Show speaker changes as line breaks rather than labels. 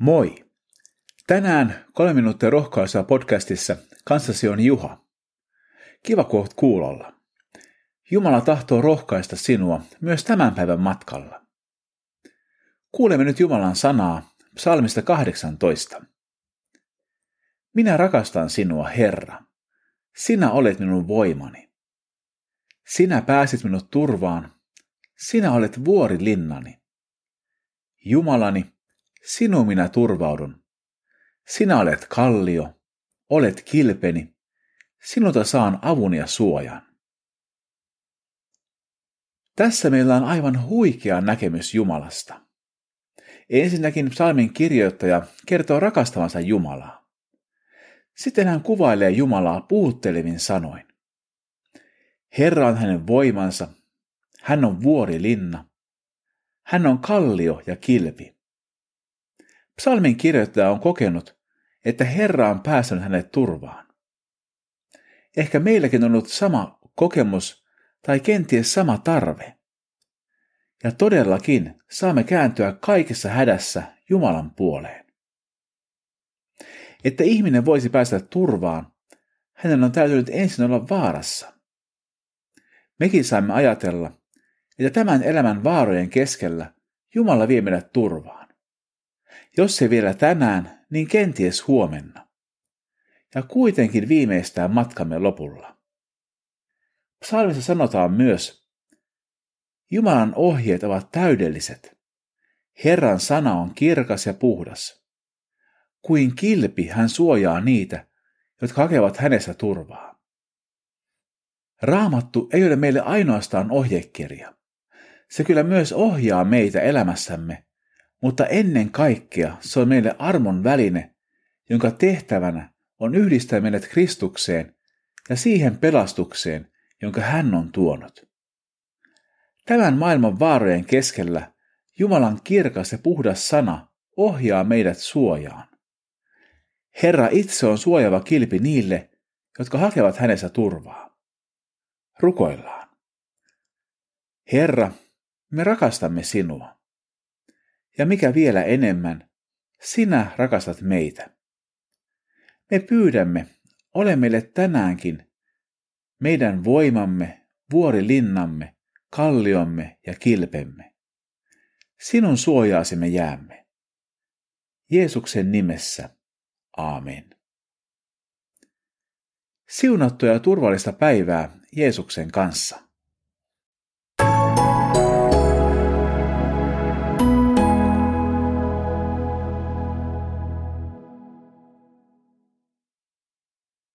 Moi! Tänään kolme minuuttia rohkaisua podcastissa kanssasi on Juha. Kiva, kun olet kuulolla. Jumala tahtoo rohkaista sinua myös tämän päivän matkalla. Kuulemme nyt Jumalan sanaa psalmista 18. Minä rakastan sinua, Herra. Sinä olet minun voimani. Sinä pääsit minut turvaan. Sinä olet vuorilinnani. Jumalani, Sinuun minä turvaudun. Sinä olet kallio, olet kilpeni, sinulta saan avun ja suojan. Tässä meillä on aivan huikea näkemys Jumalasta. Ensinnäkin psalmin kirjoittaja kertoo rakastavansa Jumalaa. Sitten hän kuvailee Jumalaa puuttelevin sanoin. Herra on hänen voimansa, hän on vuorilinna, hän on kallio ja kilpi. Psalmin kirjoittaja on kokenut, että Herra on päässyt hänet turvaan. Ehkä meilläkin on ollut sama kokemus tai kenties sama tarve. Ja todellakin saamme kääntyä kaikessa hädässä Jumalan puoleen. Että ihminen voisi päästä turvaan, hänen on täytynyt ensin olla vaarassa. Mekin saamme ajatella, että tämän elämän vaarojen keskellä Jumala vie meidät turvaan. Jos se vielä tänään, niin kenties huomenna. Ja kuitenkin viimeistään matkamme lopulla. Psalmissa sanotaan myös, Jumalan ohjeet ovat täydelliset. Herran sana on kirkas ja puhdas. Kuin kilpi hän suojaa niitä, jotka hakevat hänessä turvaa. Raamattu ei ole meille ainoastaan ohjekirja. Se kyllä myös ohjaa meitä elämässämme mutta ennen kaikkea se on meille armon väline, jonka tehtävänä on yhdistää meidät Kristukseen ja siihen pelastukseen, jonka hän on tuonut. Tämän maailman vaarojen keskellä Jumalan kirkas ja puhdas sana ohjaa meidät suojaan. Herra itse on suojava kilpi niille, jotka hakevat hänessä turvaa. Rukoillaan. Herra, me rakastamme sinua. Ja mikä vielä enemmän, sinä rakastat meitä. Me pyydämme, ole meille tänäänkin meidän voimamme, vuorilinnamme, kalliomme ja kilpemme. Sinun suojaasi me jäämme. Jeesuksen nimessä. Aamen. Siunattua ja turvallista päivää Jeesuksen kanssa.